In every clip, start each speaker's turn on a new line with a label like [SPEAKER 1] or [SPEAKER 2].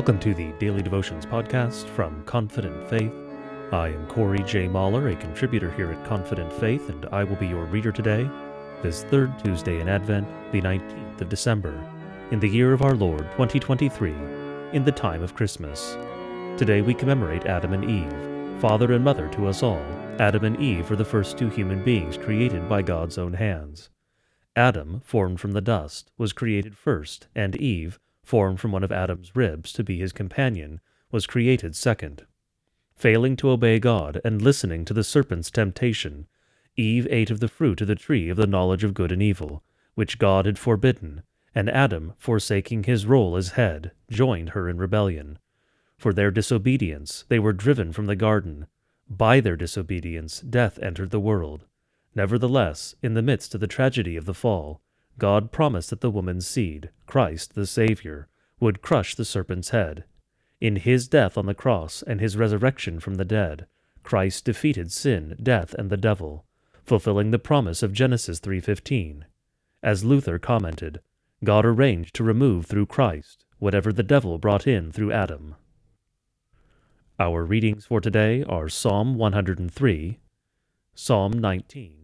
[SPEAKER 1] Welcome to the Daily Devotions podcast from Confident Faith. I am Corey J. Mahler, a contributor here at Confident Faith, and I will be your reader today, this third Tuesday in Advent, the 19th of December, in the year of our Lord 2023, in the time of Christmas. Today we commemorate Adam and Eve, father and mother to us all. Adam and Eve were the first two human beings created by God's own hands. Adam, formed from the dust, was created first, and Eve, formed from one of Adam's ribs to be his companion, was created second. Failing to obey God and listening to the serpent's temptation, Eve ate of the fruit of the tree of the knowledge of good and evil, which God had forbidden, and Adam, forsaking his role as head, joined her in rebellion. For their disobedience they were driven from the garden. By their disobedience death entered the world. Nevertheless, in the midst of the tragedy of the fall, God promised that the woman's seed, Christ the Savior, would crush the serpent's head. In his death on the cross and his resurrection from the dead, Christ defeated sin, death, and the devil, fulfilling the promise of Genesis 3:15. As Luther commented, God arranged to remove through Christ whatever the devil brought in through Adam. Our readings for today are Psalm 103, Psalm 19,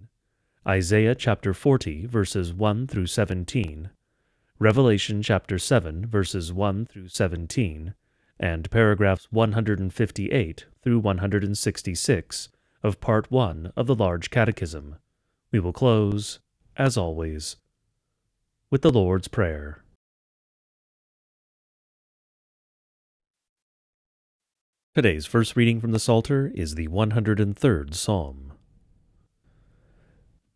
[SPEAKER 1] Isaiah chapter 40, verses 1 through 17, Revelation chapter 7, verses 1 through 17, and paragraphs 158 through 166 of Part 1 of the Large Catechism. We will close, as always, with the Lord's Prayer. Today's first reading from the Psalter is the 103rd Psalm.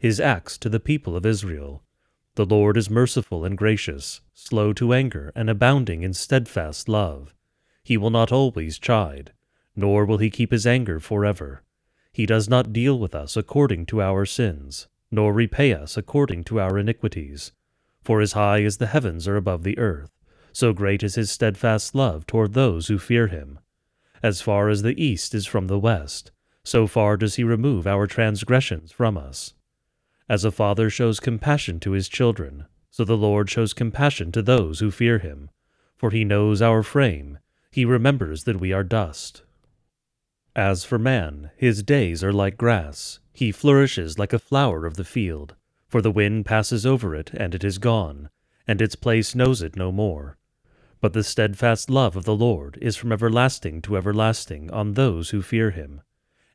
[SPEAKER 1] his acts to the people of Israel. The Lord is merciful and gracious, slow to anger, and abounding in steadfast love. He will not always chide, nor will he keep his anger forever. He does not deal with us according to our sins, nor repay us according to our iniquities. For as high as the heavens are above the earth, so great is his steadfast love toward those who fear him. As far as the east is from the west, so far does he remove our transgressions from us. As a father shows compassion to his children, so the Lord shows compassion to those who fear him. For he knows our frame, he remembers that we are dust. As for man, his days are like grass, he flourishes like a flower of the field. For the wind passes over it, and it is gone, and its place knows it no more. But the steadfast love of the Lord is from everlasting to everlasting on those who fear him,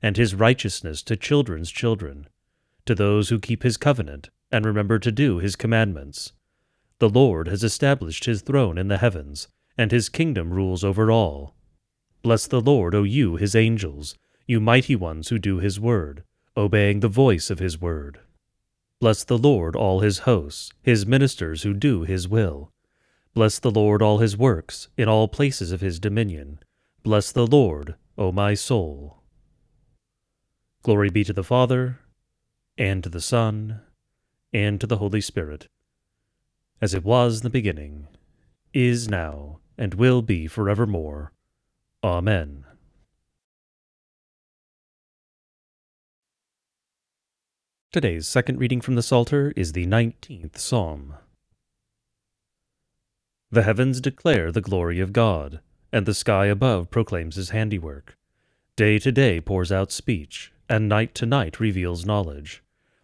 [SPEAKER 1] and his righteousness to children's children to those who keep his covenant and remember to do his commandments. The Lord has established his throne in the heavens, and his kingdom rules over all. Bless the Lord, O you, his angels, you mighty ones who do his word, obeying the voice of his word. Bless the Lord, all his hosts, his ministers who do his will. Bless the Lord, all his works, in all places of his dominion. Bless the Lord, O my soul. Glory be to the Father, and to the Son, and to the Holy Spirit, as it was in the beginning, is now, and will be forevermore. Amen. Today's second reading from the Psalter is the nineteenth Psalm. The heavens declare the glory of God, and the sky above proclaims his handiwork. Day to day pours out speech, and night to night reveals knowledge.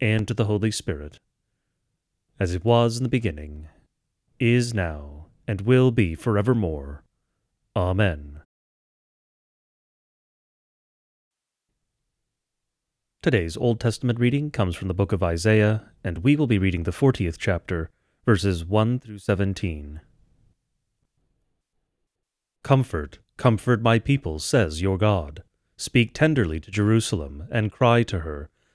[SPEAKER 1] and to the Holy Spirit, as it was in the beginning, is now, and will be forevermore. Amen. Today's Old Testament reading comes from the book of Isaiah, and we will be reading the 40th chapter, verses 1 through 17. Comfort, comfort my people, says your God. Speak tenderly to Jerusalem, and cry to her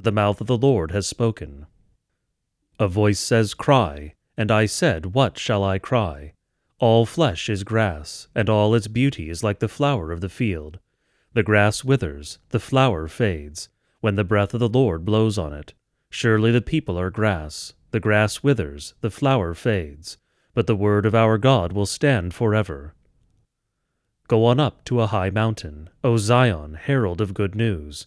[SPEAKER 1] for the mouth of the Lord has spoken. A voice says, Cry, and I said, What shall I cry? All flesh is grass, and all its beauty is like the flower of the field. The grass withers, the flower fades, when the breath of the Lord blows on it. Surely the people are grass, the grass withers, the flower fades, but the word of our God will stand forever. Go on up to a high mountain, O Zion, herald of good news.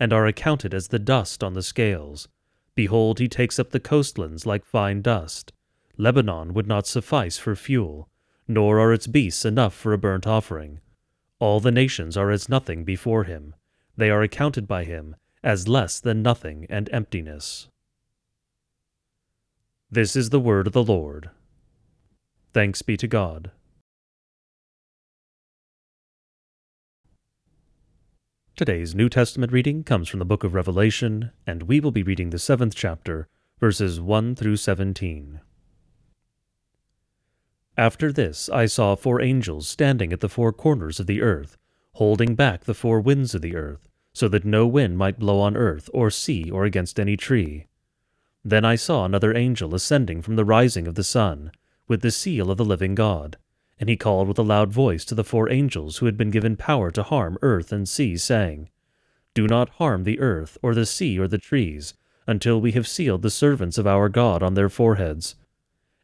[SPEAKER 1] and are accounted as the dust on the scales. Behold, he takes up the coastlands like fine dust. Lebanon would not suffice for fuel, nor are its beasts enough for a burnt offering. All the nations are as nothing before him. They are accounted by him as less than nothing and emptiness. This is the word of the Lord. Thanks be to God. Today's New Testament reading comes from the book of Revelation, and we will be reading the seventh chapter, verses 1 through 17. After this I saw four angels standing at the four corners of the earth, holding back the four winds of the earth, so that no wind might blow on earth or sea or against any tree. Then I saw another angel ascending from the rising of the sun, with the seal of the living God. And he called with a loud voice to the four angels who had been given power to harm earth and sea, saying, Do not harm the earth, or the sea, or the trees, until we have sealed the servants of our God on their foreheads.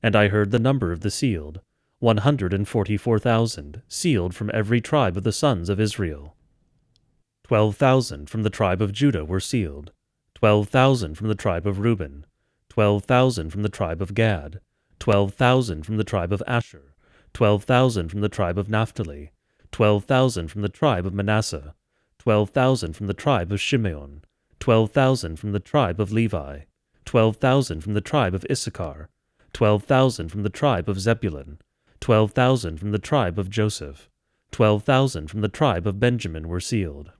[SPEAKER 1] And I heard the number of the sealed, one hundred and forty four thousand, sealed from every tribe of the sons of Israel. Twelve thousand from the tribe of Judah were sealed, twelve thousand from the tribe of Reuben, twelve thousand from the tribe of Gad, twelve thousand from the tribe of Asher, twelve thousand from the tribe of Naphtali, twelve thousand from the tribe of Manasseh, twelve thousand from the tribe of Shimeon, twelve thousand from the tribe of Levi, twelve thousand from the tribe of Issachar, twelve thousand from the tribe of Zebulun, Twelve thousand from the tribe of Joseph, twelve thousand from the tribe of Benjamin were sealed.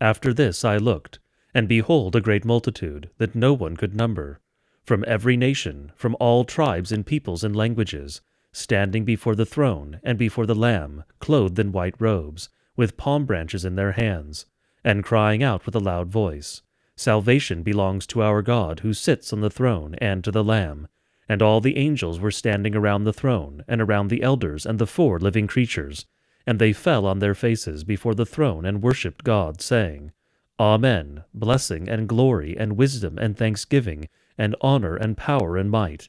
[SPEAKER 1] After this I looked, and behold a great multitude, that no one could number, from every nation, from all tribes and peoples and languages, standing before the throne and before the Lamb, clothed in white robes, with palm branches in their hands, and crying out with a loud voice, Salvation belongs to our God who sits on the throne and to the Lamb. And all the angels were standing around the throne, and around the elders and the four living creatures. And they fell on their faces before the throne and worshipped God, saying, Amen, blessing and glory and wisdom and thanksgiving, and honor and power and might,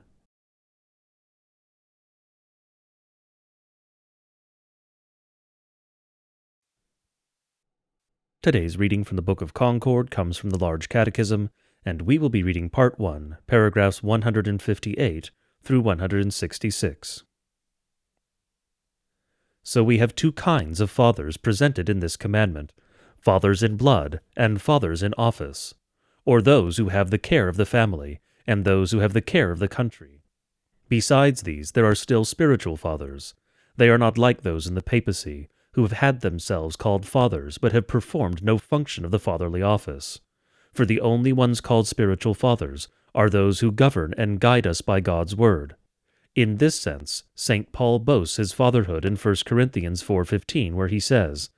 [SPEAKER 1] Today's reading from the Book of Concord comes from the Large Catechism, and we will be reading Part 1, paragraphs 158 through 166. So we have two kinds of fathers presented in this commandment fathers in blood and fathers in office, or those who have the care of the family and those who have the care of the country. Besides these, there are still spiritual fathers. They are not like those in the papacy, who have had themselves called fathers but have performed no function of the fatherly office for the only ones called spiritual fathers are those who govern and guide us by God's word. In this sense, St. Paul boasts his fatherhood in 1 Corinthians 4:15 where he says,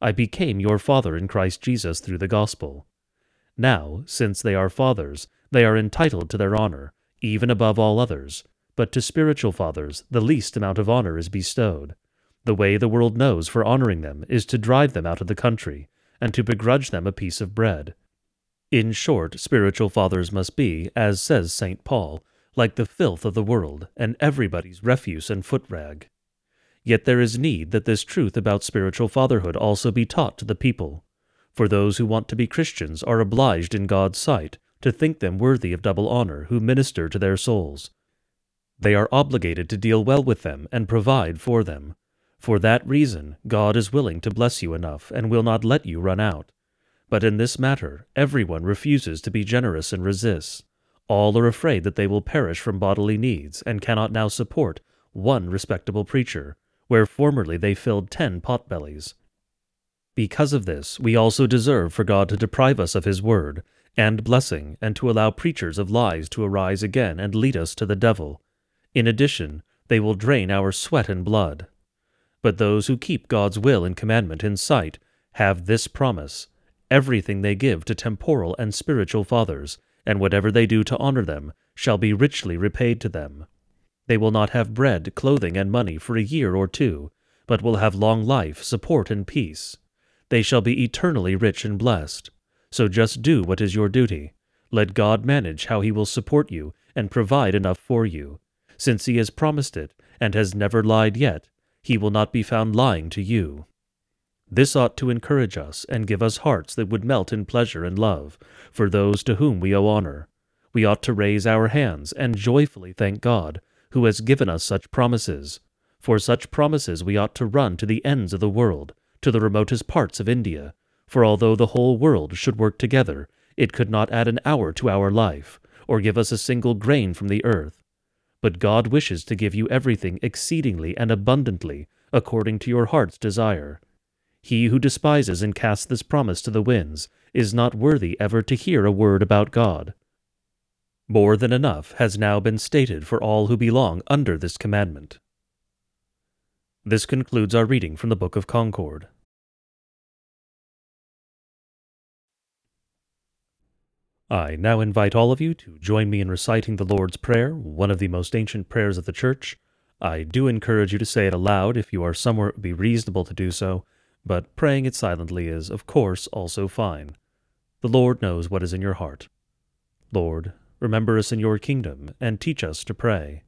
[SPEAKER 1] "I became your father in Christ Jesus through the gospel." Now, since they are fathers, they are entitled to their honor, even above all others, but to spiritual fathers the least amount of honor is bestowed. The way the world knows for honoring them is to drive them out of the country, and to begrudge them a piece of bread. In short, spiritual fathers must be, as says St. Paul, like the filth of the world, and everybody's refuse and foot rag. Yet there is need that this truth about spiritual fatherhood also be taught to the people. For those who want to be Christians are obliged in God's sight to think them worthy of double honor who minister to their souls. They are obligated to deal well with them and provide for them. For that reason, God is willing to bless you enough and will not let you run out. But in this matter, everyone refuses to be generous and resists. All are afraid that they will perish from bodily needs, and cannot now support one respectable preacher, where formerly they filled ten pot-bellies. Because of this, we also deserve for God to deprive us of His word and blessing, and to allow preachers of lies to arise again and lead us to the devil. In addition, they will drain our sweat and blood. But those who keep God's will and commandment in sight have this promise Everything they give to temporal and spiritual fathers, and whatever they do to honor them, shall be richly repaid to them. They will not have bread, clothing, and money for a year or two, but will have long life, support, and peace. They shall be eternally rich and blessed. So just do what is your duty. Let God manage how he will support you and provide enough for you. Since he has promised it, and has never lied yet, he will not be found lying to you. This ought to encourage us and give us hearts that would melt in pleasure and love for those to whom we owe honor. We ought to raise our hands and joyfully thank God, who has given us such promises. For such promises we ought to run to the ends of the world, to the remotest parts of India. For although the whole world should work together, it could not add an hour to our life, or give us a single grain from the earth. But God wishes to give you everything exceedingly and abundantly, according to your heart's desire. He who despises and casts this promise to the winds is not worthy ever to hear a word about God. More than enough has now been stated for all who belong under this commandment. This concludes our reading from the Book of Concord. I now invite all of you to join me in reciting the Lord's Prayer, one of the most ancient prayers of the Church. I do encourage you to say it aloud if you are somewhere it would be reasonable to do so, but praying it silently is, of course, also fine. The Lord knows what is in your heart. Lord, remember us in your kingdom, and teach us to pray.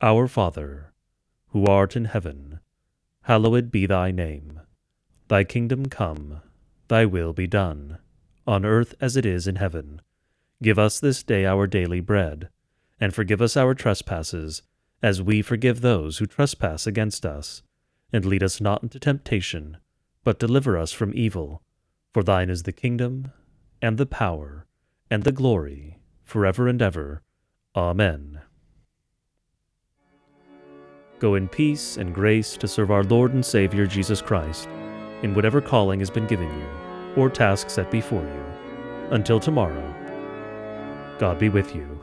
[SPEAKER 1] Our Father, who art in heaven, hallowed be thy name. Thy kingdom come, thy will be done, on earth as it is in heaven. Give us this day our daily bread, and forgive us our trespasses, as we forgive those who trespass against us. And lead us not into temptation, but deliver us from evil. For thine is the kingdom, and the power, and the glory, forever and ever. Amen. Go in peace and grace to serve our Lord and Savior Jesus Christ, in whatever calling has been given you, or task set before you. Until tomorrow, God be with you.